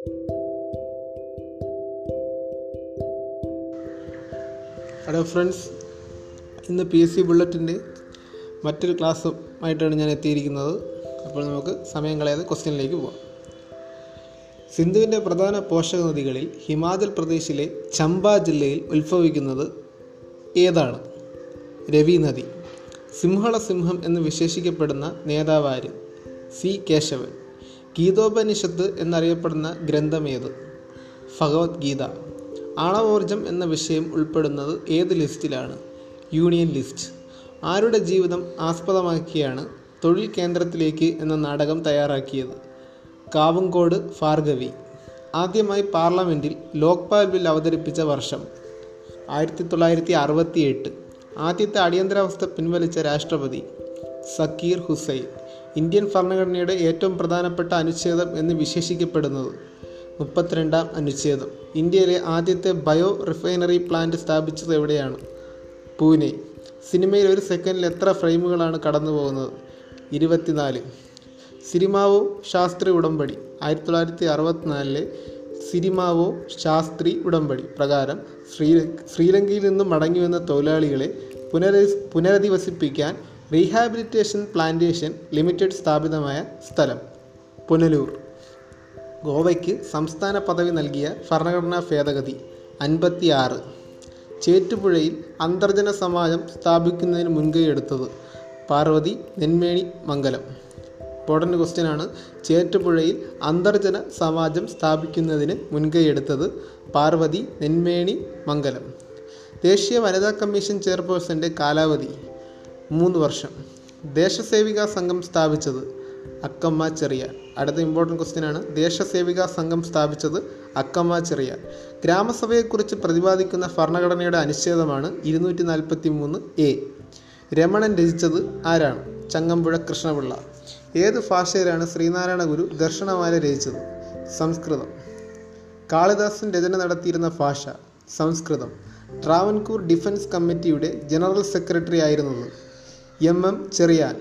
Hello friends ഇന്ന് P S C ബുള്ളറ്റിന്റെ മറ്റൊരു ക്ലാസ്സുമായിട്ടാണ് ഞാൻ എത്തിയിരിക്കുന്നത്. അപ്പോൾ നമുക്ക് സമയം കളയാതെ ക്വസ്റ്റ്യനിലേക്ക് പോകാം സിന്ധുവിന്റെ പ്രധാന പോഷക നദികളിൽ ഹിമാചൽ പ്രദേശിലെ ചമ്പ ജില്ലയിൽ ഉത്ഭവിക്കുന്നത് ഏതാണ്? രവി നദി. സിംഹള സിംഹം എന്ന് വിശേഷിക്കപ്പെടുന്ന നേതാവാര് സി. കേശവൻ. ഗീതോപനിഷത്ത് എന്നറിയപ്പെടുന്ന ഗ്രന്ഥമേത്? ഭഗവത്ഗീത. ആണവോർജം എന്ന വിഷയം ഉൾപ്പെടുന്നത് ഏത് ലിസ്റ്റിലാണ്? Union list. ആരുടെ ജീവിതം ആസ്പദമാക്കിയാണ് തൊഴിൽ കേന്ദ്രത്തിലേക്ക് എന്ന നാടകം തയ്യാറാക്കിയത്? കാവുങ്കോട് ഭാർഗവി. ആദ്യമായി പാർലമെന്റിൽ ലോക്പാൽ ബിൽ അവതരിപ്പിച്ച വർഷം. ആയിരത്തി തൊള്ളായിരത്തി അറുപത്തി എട്ട് ആദ്യത്തെ അടിയന്തരാവസ്ഥ പിൻവലിച്ച രാഷ്ട്രപതി സക്കീർ ഹുസൈൻ. ഇന്ത്യൻ ഭരണഘടനയുടെ ഏറ്റവും പ്രധാനപ്പെട്ട അനുച്ഛേദം എന്ന് വിശേഷിക്കപ്പെടുന്നത് മുപ്പത്തിരണ്ടാം അനുച്ഛേദം. ഇന്ത്യയിലെ ആദ്യത്തെ ബയോ റിഫൈനറി പ്ലാന്റ് സ്ഥാപിച്ചത് എവിടെയാണ്? പൂനെ. സിനിമയിൽ ഒരു സെക്കൻഡിൽ എത്ര ഫ്രെയിമുകളാണ് കടന്നു പോകുന്നത് ഇരുപത്തിനാല്. സിനിമാവോ ശാസ്ത്രി ഉടമ്പടി. ആയിരത്തി തൊള്ളായിരത്തി അറുപത്തിനാലിലെ സിനിമാവോ ശാസ്ത്രി ഉടമ്പടി പ്രകാരം ശ്രീ ശ്രീലങ്കയിൽ നിന്നും മടങ്ങിവന്ന തൊഴിലാളികളെ പുനര പുനരധിവസിപ്പിക്കാൻ റീഹാബിലിറ്റേഷൻ പ്ലാന്റേഷൻ ലിമിറ്റഡ് സ്ഥാപിതമായ സ്ഥലം പുനലൂർ. ഗോവയ്ക്ക് സംസ്ഥാന പദവി നൽകിയ ഭരണഘടനാ ഭേദഗതി അൻപത്തി ആറ് ചേറ്റുപുഴയിൽ അന്തർജന സമാജം സ്ഥാപിക്കുന്നതിന് മുൻകൈ എടുത്തത് പാർവതി നെന്മേണി മംഗലം. ഇമ്പോർട്ടന്റ് ക്വസ്റ്റ്യൻ ആണ്. ചേറ്റുപുഴയിൽ അന്തർജന സമാജം സ്ഥാപിക്കുന്നതിന് മുൻകൈ എടുത്തത് പാർവതി നെന്മേണി മംഗലം. ദേശീയ വനിതാ കമ്മീഷൻ ചെയർപേഴ്സന്റെ കാലാവധി മൂന്ന് വർഷം. ദേശസേവികാ സംഘം സ്ഥാപിച്ചത് അക്കമ്മ ചെറിയ അടുത്ത ഇമ്പോർട്ടന്റ് ക്വസ്റ്റ്യൻ ആണ്. ദേശസേവികാ സംഘം സ്ഥാപിച്ചത് അക്കമ്മ ചെറിയ ഗ്രാമസഭയെക്കുറിച്ച് പ്രതിപാദിക്കുന്ന ഭരണഘടനയുടെ അനുച്ഛേദമാണ് ഇരുന്നൂറ്റി നാൽപ്പത്തി മൂന്ന് എ. രമണൻ രചിച്ചത് ആരാണ്? ചങ്ങമ്പുഴ കൃഷ്ണപിള്ള. ഏത് ഭാഷയിലാണ് ശ്രീനാരായണ ഗുരു ദർശനമാല രചിച്ചത്? സംസ്കൃതം. കാളിദാസൻ രചന നടത്തിയിരുന്ന ഭാഷ സംസ്കൃതം. ട്രാവൻകൂർ ഡിഫൻസ് കമ്മിറ്റിയുടെ ജനറൽ സെക്രട്ടറി ആയിരുന്നത് എം എം ചെറിയാൻ.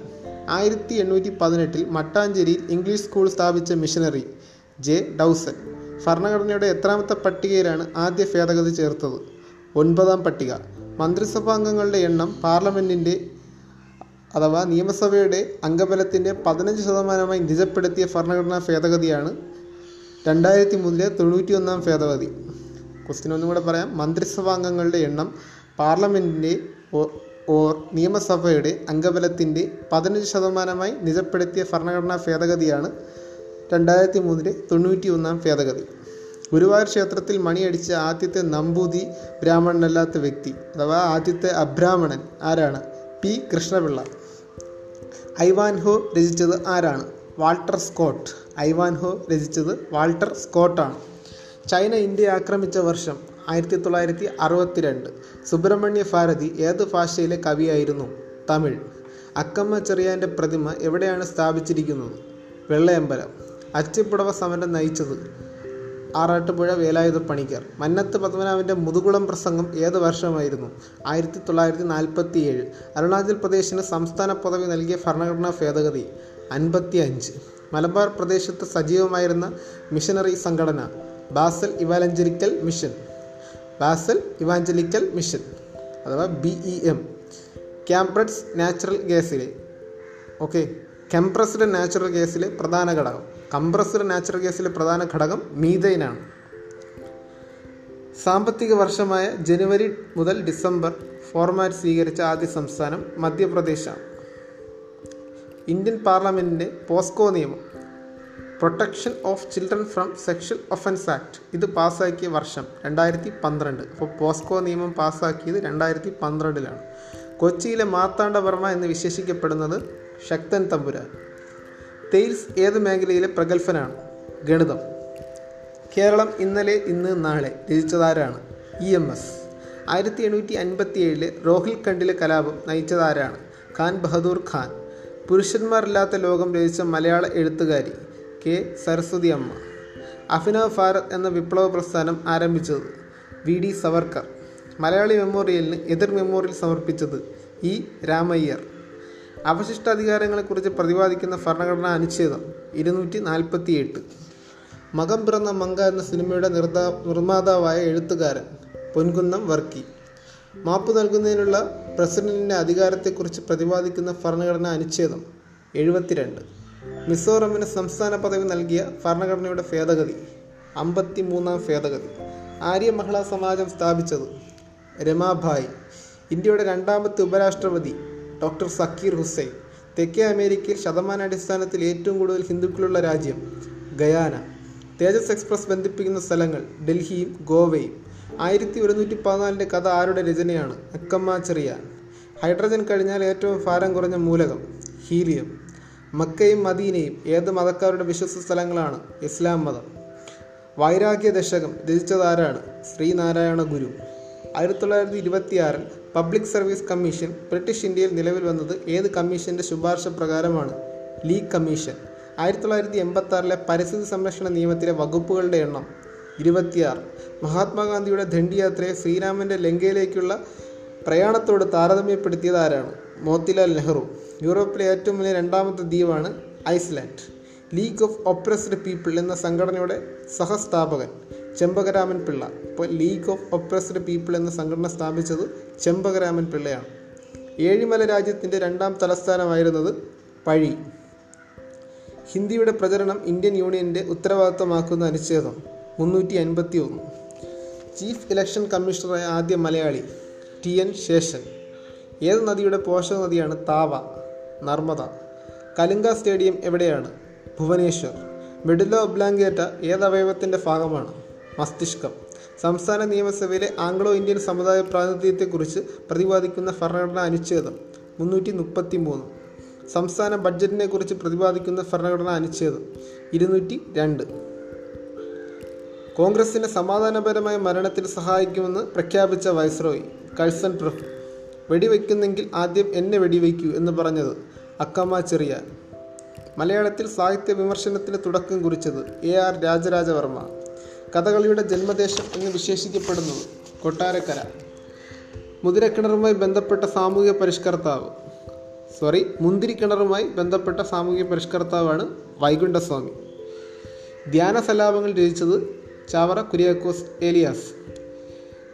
ആയിരത്തി എണ്ണൂറ്റി പതിനെട്ടിൽ മട്ടാഞ്ചേരിയിൽ ഇംഗ്ലീഷ് സ്കൂൾ സ്ഥാപിച്ച മിഷനറി ജെ ഡൗസൻ. ഭരണഘടനയുടെ എത്രാമത്തെ പട്ടികയിലാണ് ആദ്യ ഭേദഗതി ചേർത്തത്? ഒൻപതാം പട്ടിക. മന്ത്രിസഭാംഗങ്ങളുടെ എണ്ണം പാർലമെന്റിന്റെ അഥവാ നിയമസഭയുടെ അംഗബലത്തിന്റെ പതിനഞ്ച് ശതമാനമായി നിജപ്പെടുത്തിയ ഭരണഘടനാ ഭേദഗതിയാണ് രണ്ടായിരത്തി മൂന്നിലെ തൊണ്ണൂറ്റിയൊന്നാം ഭേദഗതി. ക്വസ്റ്റ്യൻ ഒന്നും കൂടെ പറയാം. മന്ത്രിസഭാംഗങ്ങളുടെ എണ്ണം പാർലമെന്റിന്റെ ഓർ നിയമസഭയുടെ അംഗബലത്തിന്റെ പതിനഞ്ച് ശതമാനമായി നിജപ്പെടുത്തിയ ഭരണഘടനാ ഭേദഗതിയാണ് രണ്ടായിരത്തി മൂന്നിലെ തൊണ്ണൂറ്റി ഒന്നാം ഭേദഗതി. ഗുരുവായൂർ ക്ഷേത്രത്തിൽ മണിയടിച്ച ആദ്യത്തെ നമ്പൂതി ബ്രാഹ്മണനല്ലാത്ത വ്യക്തി അഥവാ ആദ്യത്തെ അബ്രാഹ്മണൻ ആരാണ്? പി. കൃഷ്ണപിള്ള. ഐവാൻ ഹോ രചിച്ചത് ആരാണ്? Walter Scott. ഐവാൻ ഹോ രചിച്ചത് വാൾട്ടർ സ്കോട്ടാണ്. ചൈന ഇന്ത്യ ആക്രമിച്ച വർഷം ആയിരത്തി തൊള്ളായിരത്തി അറുപത്തിരണ്ട് സുബ്രഹ്മണ്യ ഭാരതി ഏത് ഭാഷയിലെ കവിയായിരുന്നു? തമിഴ്. അക്കമ്മ ചെറിയാന്റെ പ്രതിമ എവിടെയാണ് സ്ഥാപിച്ചിരിക്കുന്നത്? വെള്ളയമ്പലം. അച്ചിപ്പുടവ സമരം നയിച്ചത് ആറാട്ടുപുഴ വേലായുധ പണിക്കർ. മന്നത്ത് പത്മനാഭന്റെ മുതുകുളം പ്രസംഗം ഏത് വർഷമായിരുന്നു? ആയിരത്തി തൊള്ളായിരത്തി നാൽപ്പത്തി ഏഴ് അരുണാചൽ പ്രദേശിന് സംസ്ഥാന പദവി നൽകിയ ഭരണഘടനാ ഭേദഗതി അൻപത്തി അഞ്ച് മലബാർ പ്രദേശത്ത് സജീവമായിരുന്ന മിഷനറി സംഘടന. Basel evangelical mission. Basel evangelical mission അഥവാ B E M compressed natural ഗ്യാസിലെ okay compressed natural ഗ്യാസിലെ പ്രധാന ഘടകം. കംപ്രസ്ഡ് നാച്ചുറൽ ഗ്യാസിലെ പ്രധാന ഘടകം മീതൈനാണ് സാമ്പത്തിക വർഷമായ ജനുവരി മുതൽ ഡിസംബർ ഫോർമാറ്റ് സ്വീകരിച്ച ആദ്യ സംസ്ഥാനം മധ്യപ്രദേശാണ്. ഇന്ത്യൻ പാർലമെന്റിന്റെ പോസ്കോ നിയമം. Protection of children from sexual offence act. ഇത് പാസ്സാക്കിയ വർഷം രണ്ടായിരത്തി പന്ത്രണ്ട് അപ്പോൾ പോസ്കോ നിയമം പാസ്സാക്കിയത് രണ്ടായിരത്തി പന്ത്രണ്ടിലാണ് കൊച്ചിയിലെ മാർത്താണ്ഡവർമ്മ എന്ന് വിശേഷിക്കപ്പെടുന്നത് ശക്തൻ തമ്പുരാൻ. തെയിൽസ് ഏത് മേഖലയിലെ പ്രഗത്ഭനാണ്? ഗണിതം. കേരളം ഇന്നലെ ഇന്ന് നാളെ രചിച്ചതാരാണ്? E M S. ആയിരത്തി എണ്ണൂറ്റി അൻപത്തി ഏഴിലെ റോഹിൽഖണ്ഡിലെ കലാപം നയിച്ചതാരാണ്? ഖാൻ ബഹദൂർ ഖാൻ. പുരുഷന്മാരില്ലാത്ത ലോകം രചിച്ച മലയാള എഴുത്തുകാരി. കെ സരസ്വതി അമ്മ. അഭിനവ് ഭാരത് എന്ന വിപ്ലവ പ്രസ്ഥാനം ആരംഭിച്ചത് വി ഡി സവർക്കർ. മലയാളി മെമ്മോറിയലിന് എതിർ മെമ്മോറിയൽ സമർപ്പിച്ചത് ഇ രാമയ്യർ. അവശിഷ്ടാധികാരങ്ങളെക്കുറിച്ച് പ്രതിപാദിക്കുന്ന ഭരണഘടനാ അനുച്ഛേദം ഇരുന്നൂറ്റി നാൽപ്പത്തി എട്ട് മകം പിറന്ന മങ്ക എന്ന സിനിമയുടെ നിർദ്ദാ നിർമ്മാതാവായ എഴുത്തുകാരൻ പൊൻകുന്നം വർക്കി. മാപ്പ് നൽകുന്നതിനുള്ള പ്രസിഡന്റിന്റെ അധികാരത്തെക്കുറിച്ച് പ്രതിപാദിക്കുന്ന ഭരണഘടനാ അനുച്ഛേദം എഴുപത്തിരണ്ട്. മിസോറമിന് സംസ്ഥാന പദവി നൽകിയ ഭരണഘടനയുടെ ഭേദഗതി. അമ്പത്തി മൂന്നാം ഭേദഗതി. ആര്യ മഹിളാ സമാജം സ്ഥാപിച്ചത് രമാഭായ്. ഇന്ത്യയുടെ രണ്ടാമത്തെ ഉപരാഷ്ട്രപതി ഡോക്ടർ സക്കീർ ഹുസൈൻ. തെക്കേ അമേരിക്കയിൽ ശതമാനാടിസ്ഥാനത്തിൽ ഏറ്റവും കൂടുതൽ ഹിന്ദുക്കളുള്ള രാജ്യം ഗയാന. തേജസ് എക്സ്പ്രസ് ബന്ധിപ്പിക്കുന്ന സ്ഥലങ്ങൾ ഡൽഹിയും ഗോവയും. ആയിരത്തി ഒരുന്നൂറ്റി പതിനാലിന്റെ കഥ ആരുടെ രചനയാണ് അക്കമ്മ ചെറിയാൻ. ഹൈഡ്രജൻ കഴിഞ്ഞാൽ ഏറ്റവും ഭാരം കുറഞ്ഞ മൂലകം ഹീലിയം. മക്കയും മദീനയും ഏത് മതക്കാരുടെ വിശ്വസ സ്ഥലങ്ങളാണ്? ഇസ്ലാം മതം. വൈരാഗ്യ ദശകം രചിച്ചതാരാണ്? ശ്രീനാരായണ ഗുരു. ആയിരത്തി തൊള്ളായിരത്തി ഇരുപത്തിയാറിൽ പബ്ലിക് സർവീസ് കമ്മീഷൻ ബ്രിട്ടീഷ് ഇന്ത്യയിൽ നിലവിൽ വന്നത് ഏത് കമ്മീഷന്റെ ശുപാർശ പ്രകാരമാണ്? League commission. ആയിരത്തി തൊള്ളായിരത്തി എൺപത്തി പരിസ്ഥിതി സംരക്ഷണ നിയമത്തിലെ വകുപ്പുകളുടെ എണ്ണം ഇരുപത്തിയാറ്. മഹാത്മാഗാന്ധിയുടെ ദണ്ഡിയാത്രയെ ശ്രീരാമന്റെ ലങ്കയിലേക്കുള്ള പ്രയാണത്തോട് താരതമ്യപ്പെടുത്തിയത് ആരാണ്? മോത്തിലാൽ നെഹ്റു. യൂറോപ്പിലെ ഏറ്റവും വലിയ രണ്ടാമത്തെ ദ്വീപാണ് Iceland. League of oppressed people എന്ന സംഘടനയുടെ സഹസ്ഥാപകൻ ചെമ്പകരാമൻ പിള്ള. ഇപ്പോൾ ലീഗ് ഓഫ് ഒപ്രസ്ഡ് പീപ്പിൾ എന്ന സംഘടന സ്ഥാപിച്ചത് ചെമ്പകരാമൻ പിള്ളയാണ്. ഏഴിമല രാജ്യത്തിന്റെ രണ്ടാം തലസ്ഥാനമായിരുന്നത് പഴി. ഹിന്ദിയുടെ പ്രചരണം ഇന്ത്യൻ യൂണിയന്റെ ഉത്തരവാദിത്തമാക്കുന്ന അനുച്ഛേദം മുന്നൂറ്റി അൻപത്തി ഒന്ന് ചീഫ് ഇലക്ഷൻ കമ്മീഷണറായ ആദ്യ മലയാളി ടി എൻ ശേഷൻ. ഏത് നദിയുടെ പോഷക നദിയാണ് താവ? നർമ്മദ. കലിംഗ സ്റ്റേഡിയം എവിടെയാണ്? ഭുവനേശ്വർ. മെഡുല ഒബ്ലാങ്കേറ്റ ഏത് അവയവത്തിന്റെ ഭാഗമാണ്? മസ്തിഷ്കം. സംസ്ഥാന നിയമസഭയിലെ ആംഗ്ലോ ഇന്ത്യൻ സമുദായ പ്രാതിനിധ്യത്തെക്കുറിച്ച് പ്രതിപാദിക്കുന്ന ഭരണഘടനാ അനുച്ഛേദം മുന്നൂറ്റി മുപ്പത്തി മൂന്ന് സംസ്ഥാന ബഡ്ജറ്റിനെക്കുറിച്ച് പ്രതിപാദിക്കുന്ന ഭരണഘടനാ അനുച്ഛേദം ഇരുന്നൂറ്റി രണ്ട് കോൺഗ്രസിന് സമാധാനപരമായ മരണത്തിൽ സഹായിക്കുമെന്ന് പ്രഖ്യാപിച്ച വൈസ്രോയി കഴ്സൺ പ്രഭു. വെടിവെക്കുന്നെങ്കിൽ ആദ്യം എന്നെ വെടിവെക്കൂ എന്ന് പറഞ്ഞത് അക്കമ്മ ചെറിയ മലയാളത്തിൽ സാഹിത്യ വിമർശനത്തിന് തുടക്കം കുറിച്ചത് എ ആർ രാജരാജവർമ്മ. കഥകളിയുടെ ജന്മദേശം എന്ന് വിശേഷിക്കപ്പെടുന്നത് കൊട്ടാരക്കര. മുതിരക്കിണറുമായി ബന്ധപ്പെട്ട സാമൂഹിക പരിഷ്കർത്താവ്. സോറി മുന്തിരിക്കിണറുമായി ബന്ധപ്പെട്ട സാമൂഹിക പരിഷ്കർത്താവാണ് വൈകുണ്ഠസ്വാമി. ധ്യാന സലാപങ്ങൾ രചിച്ചത് Chavara Kuriakose Elias.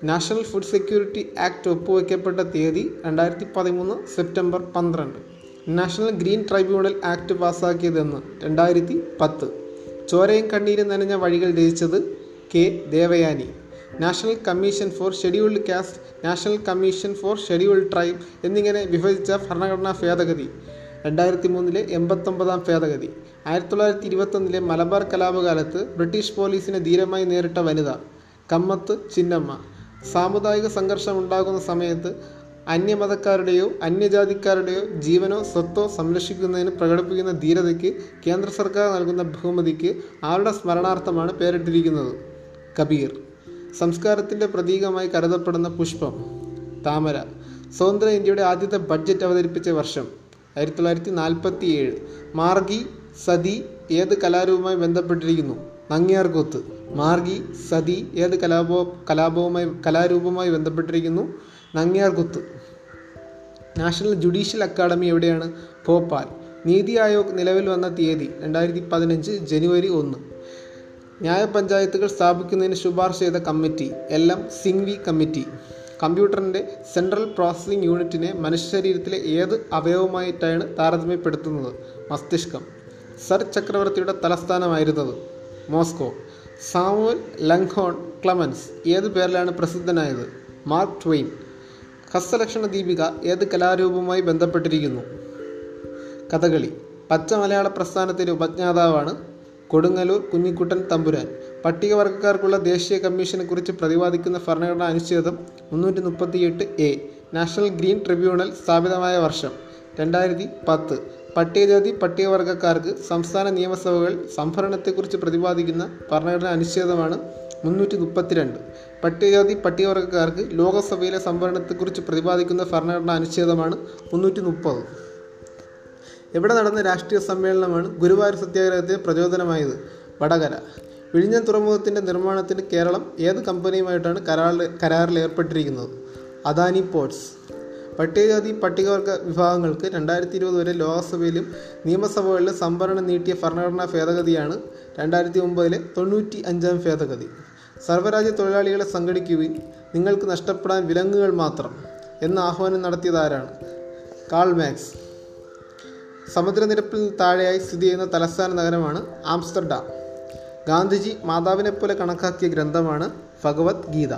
National food security act ഒപ്പുവയ്ക്കപ്പെട്ട തീയതി രണ്ടായിരത്തി പതിമൂന്ന് സെപ്റ്റംബർ പന്ത്രണ്ട്. നാഷണൽ ഗ്രീൻ ട്രൈബ്യൂണൽ ആക്ട് പാസ്സാക്കിയതെന്ന് രണ്ടായിരത്തി പത്ത് ചോരയും കണ്ണീരും നനഞ്ഞ വഴികൾ രചിച്ചത് K Devayani. National commission for scheduled caste national commission for scheduled tribe എന്നിങ്ങനെ വിഭജിച്ച ഭരണഘടനാ ഭേദഗതി. രണ്ടായിരത്തി മൂന്നിലെ എൺപത്തൊമ്പതാം ഭേദഗതി. ആയിരത്തി തൊള്ളായിരത്തി ഇരുപത്തൊന്നിലെ മലബാർ കലാപകാലത്ത് ബ്രിട്ടീഷ് പോലീസിനെ ധീരമായി നേരിട്ട വനിത കമ്മത്ത് ചിന്നമ്മ. സാമുദായിക സംഘർഷം ഉണ്ടാകുന്ന സമയത്ത് അന്യമതക്കാരുടെയോ അന്യജാതിക്കാരുടെയോ ജീവനോ സ്വത്തോ സംരക്ഷിക്കുന്നതിന് പ്രകടിപ്പിക്കുന്ന ധീരതയ്ക്ക് കേന്ദ്ര സർക്കാർ നൽകുന്ന ബഹുമതിക്ക് ആരുടെ സ്മരണാർത്ഥമാണ് പേരിട്ടിരിക്കുന്നത്? കബീർ. സംസ്കാരത്തിന്റെ പ്രതീകമായി കരുതപ്പെടുന്ന പുഷ്പം. താമര. സ്വതന്ത്ര ഇന്ത്യയുടെ ആദ്യത്തെ ബഡ്ജറ്റ് അവതരിപ്പിച്ച വർഷം ആയിരത്തി തൊള്ളായിരത്തി നാൽപ്പത്തി ഏഴ് മാർഗി സതി ഏത് കലാരൂപവുമായി ബന്ധപ്പെട്ടിരിക്കുന്നു? നങ്ങ്യാർകൂത്ത് മാർഗി സതി ഏത് കലാപോ കലാപവുമായി കലാരൂപവുമായി ബന്ധപ്പെട്ടിരിക്കുന്നു? നങ്ങ്യാർകുത്ത് നാഷണൽ ജുഡീഷ്യൽ അക്കാദമി എവിടെയാണ്? ഭോപ്പാൽ. നീതി ആയോഗ് നിലവിൽ വന്ന തീയതി രണ്ടായിരത്തി പതിനഞ്ച് ജനുവരി ഒന്ന്. ന്യായപഞ്ചായത്തുകൾ സ്ഥാപിക്കുന്നതിന് ശുപാർശ ചെയ്ത committee L M Singhvi committee. കമ്പ്യൂട്ടറിന്റെ സെൻട്രൽ പ്രോസസ്സിംഗ് യൂണിറ്റിനെ മനുഷ്യശരീരത്തിലെ ഏത് അവയവമായിട്ടാണ് താരതമ്യപ്പെടുത്തുന്നത്? മസ്തിഷ്കം. സർ ചക്രവർത്തിയുടെ തലസ്ഥാനമായിരുന്നത് മോസ്കോ. സാമുവൽ ലങ്ഹോൺ ക്ലമൻസ് ഏത് പേരിലാണ് പ്രസിദ്ധനായത്? Mark Twain. ഹസ്തലക്ഷണ ദീപിക ഏത് കലാരൂപവുമായി ബന്ധപ്പെട്ടിരിക്കുന്നു? കഥകളി. പച്ച മലയാള പ്രസ്ഥാനത്തിന്റെ ഉപജ്ഞാതാവാണ് കൊടുങ്ങല്ലൂർ കുഞ്ഞിക്കുട്ടൻ തമ്പുരാൻ. പട്ടികവർഗക്കാർക്കുള്ള ദേശീയ കമ്മീഷനെക്കുറിച്ച് പ്രതിപാദിക്കുന്ന ഭരണഘടനാ അനുച്ഛേദം മുന്നൂറ്റി മുപ്പത്തിയെട്ട് എ. നാഷണൽ ഗ്രീൻ ട്രിബ്യൂണൽ സ്ഥാപിതമായ വർഷം. രണ്ടായിരത്തി പത്ത്. പട്ടികജാതി പട്ടികവർഗക്കാർക്ക് സംസ്ഥാന നിയമസഭകൾ സംഭരണത്തെക്കുറിച്ച് പ്രതിപാദിക്കുന്ന ഭരണഘടനാ അനുച്ഛേദമാണ് മുന്നൂറ്റി മുപ്പത്തിരണ്ട് പട്ടികജാതി പട്ടികവർഗക്കാർക്ക് ലോകസഭയിലെ സംവരണത്തെക്കുറിച്ച് പ്രതിപാദിക്കുന്ന ഭരണഘടനാ അനുച്ഛേദമാണ് മുന്നൂറ്റി മുപ്പത് എവിടെ നടന്ന രാഷ്ട്രീയ സമ്മേളനമാണ് ഗുരുവായൂർ സത്യാഗ്രഹത്തിന് പ്രചോദനമായത്? വടകര. വിഴിഞ്ഞം തുറമുഖത്തിന്റെ നിർമ്മാണത്തിന് കേരളം ഏത് കമ്പനിയുമായിട്ടാണ് കരാറിൽ കരാറിൽ ഏർപ്പെട്ടിരിക്കുന്നത്? അദാനി പോർട്സ്. പട്ടികജാതി പട്ടികവർഗ വിഭാഗങ്ങൾക്ക് രണ്ടായിരത്തി ഇരുപത് വരെ ലോകസഭയിലും നിയമസഭകളിലും സംവരണം നീട്ടിയ ഭരണഘടനാ ഭേദഗതിയാണ് രണ്ടായിരത്തി ഒമ്പതിലെ തൊണ്ണൂറ്റി അഞ്ചാം ഭേദഗതി. സർവരാജ്യ തൊഴിലാളികളെ സംഘടിക്കുകയും നിങ്ങൾക്ക് നഷ്ടപ്പെടാൻ വിലങ്ങുകൾ മാത്രം എന്ന ആഹ്വാനം നടത്തിയതാരാണ്? Karl Marx. സമുദ്രനിരപ്പിൽ താഴെയായി സ്ഥിതി ചെയ്യുന്ന തലസ്ഥാന നഗരമാണ് ആംസ്റ്റർഡാം. ഗാന്ധിജി മാതാവിനെപ്പോലെ കണക്കാക്കിയ ഗ്രന്ഥമാണ് ഭഗവത്ഗീത.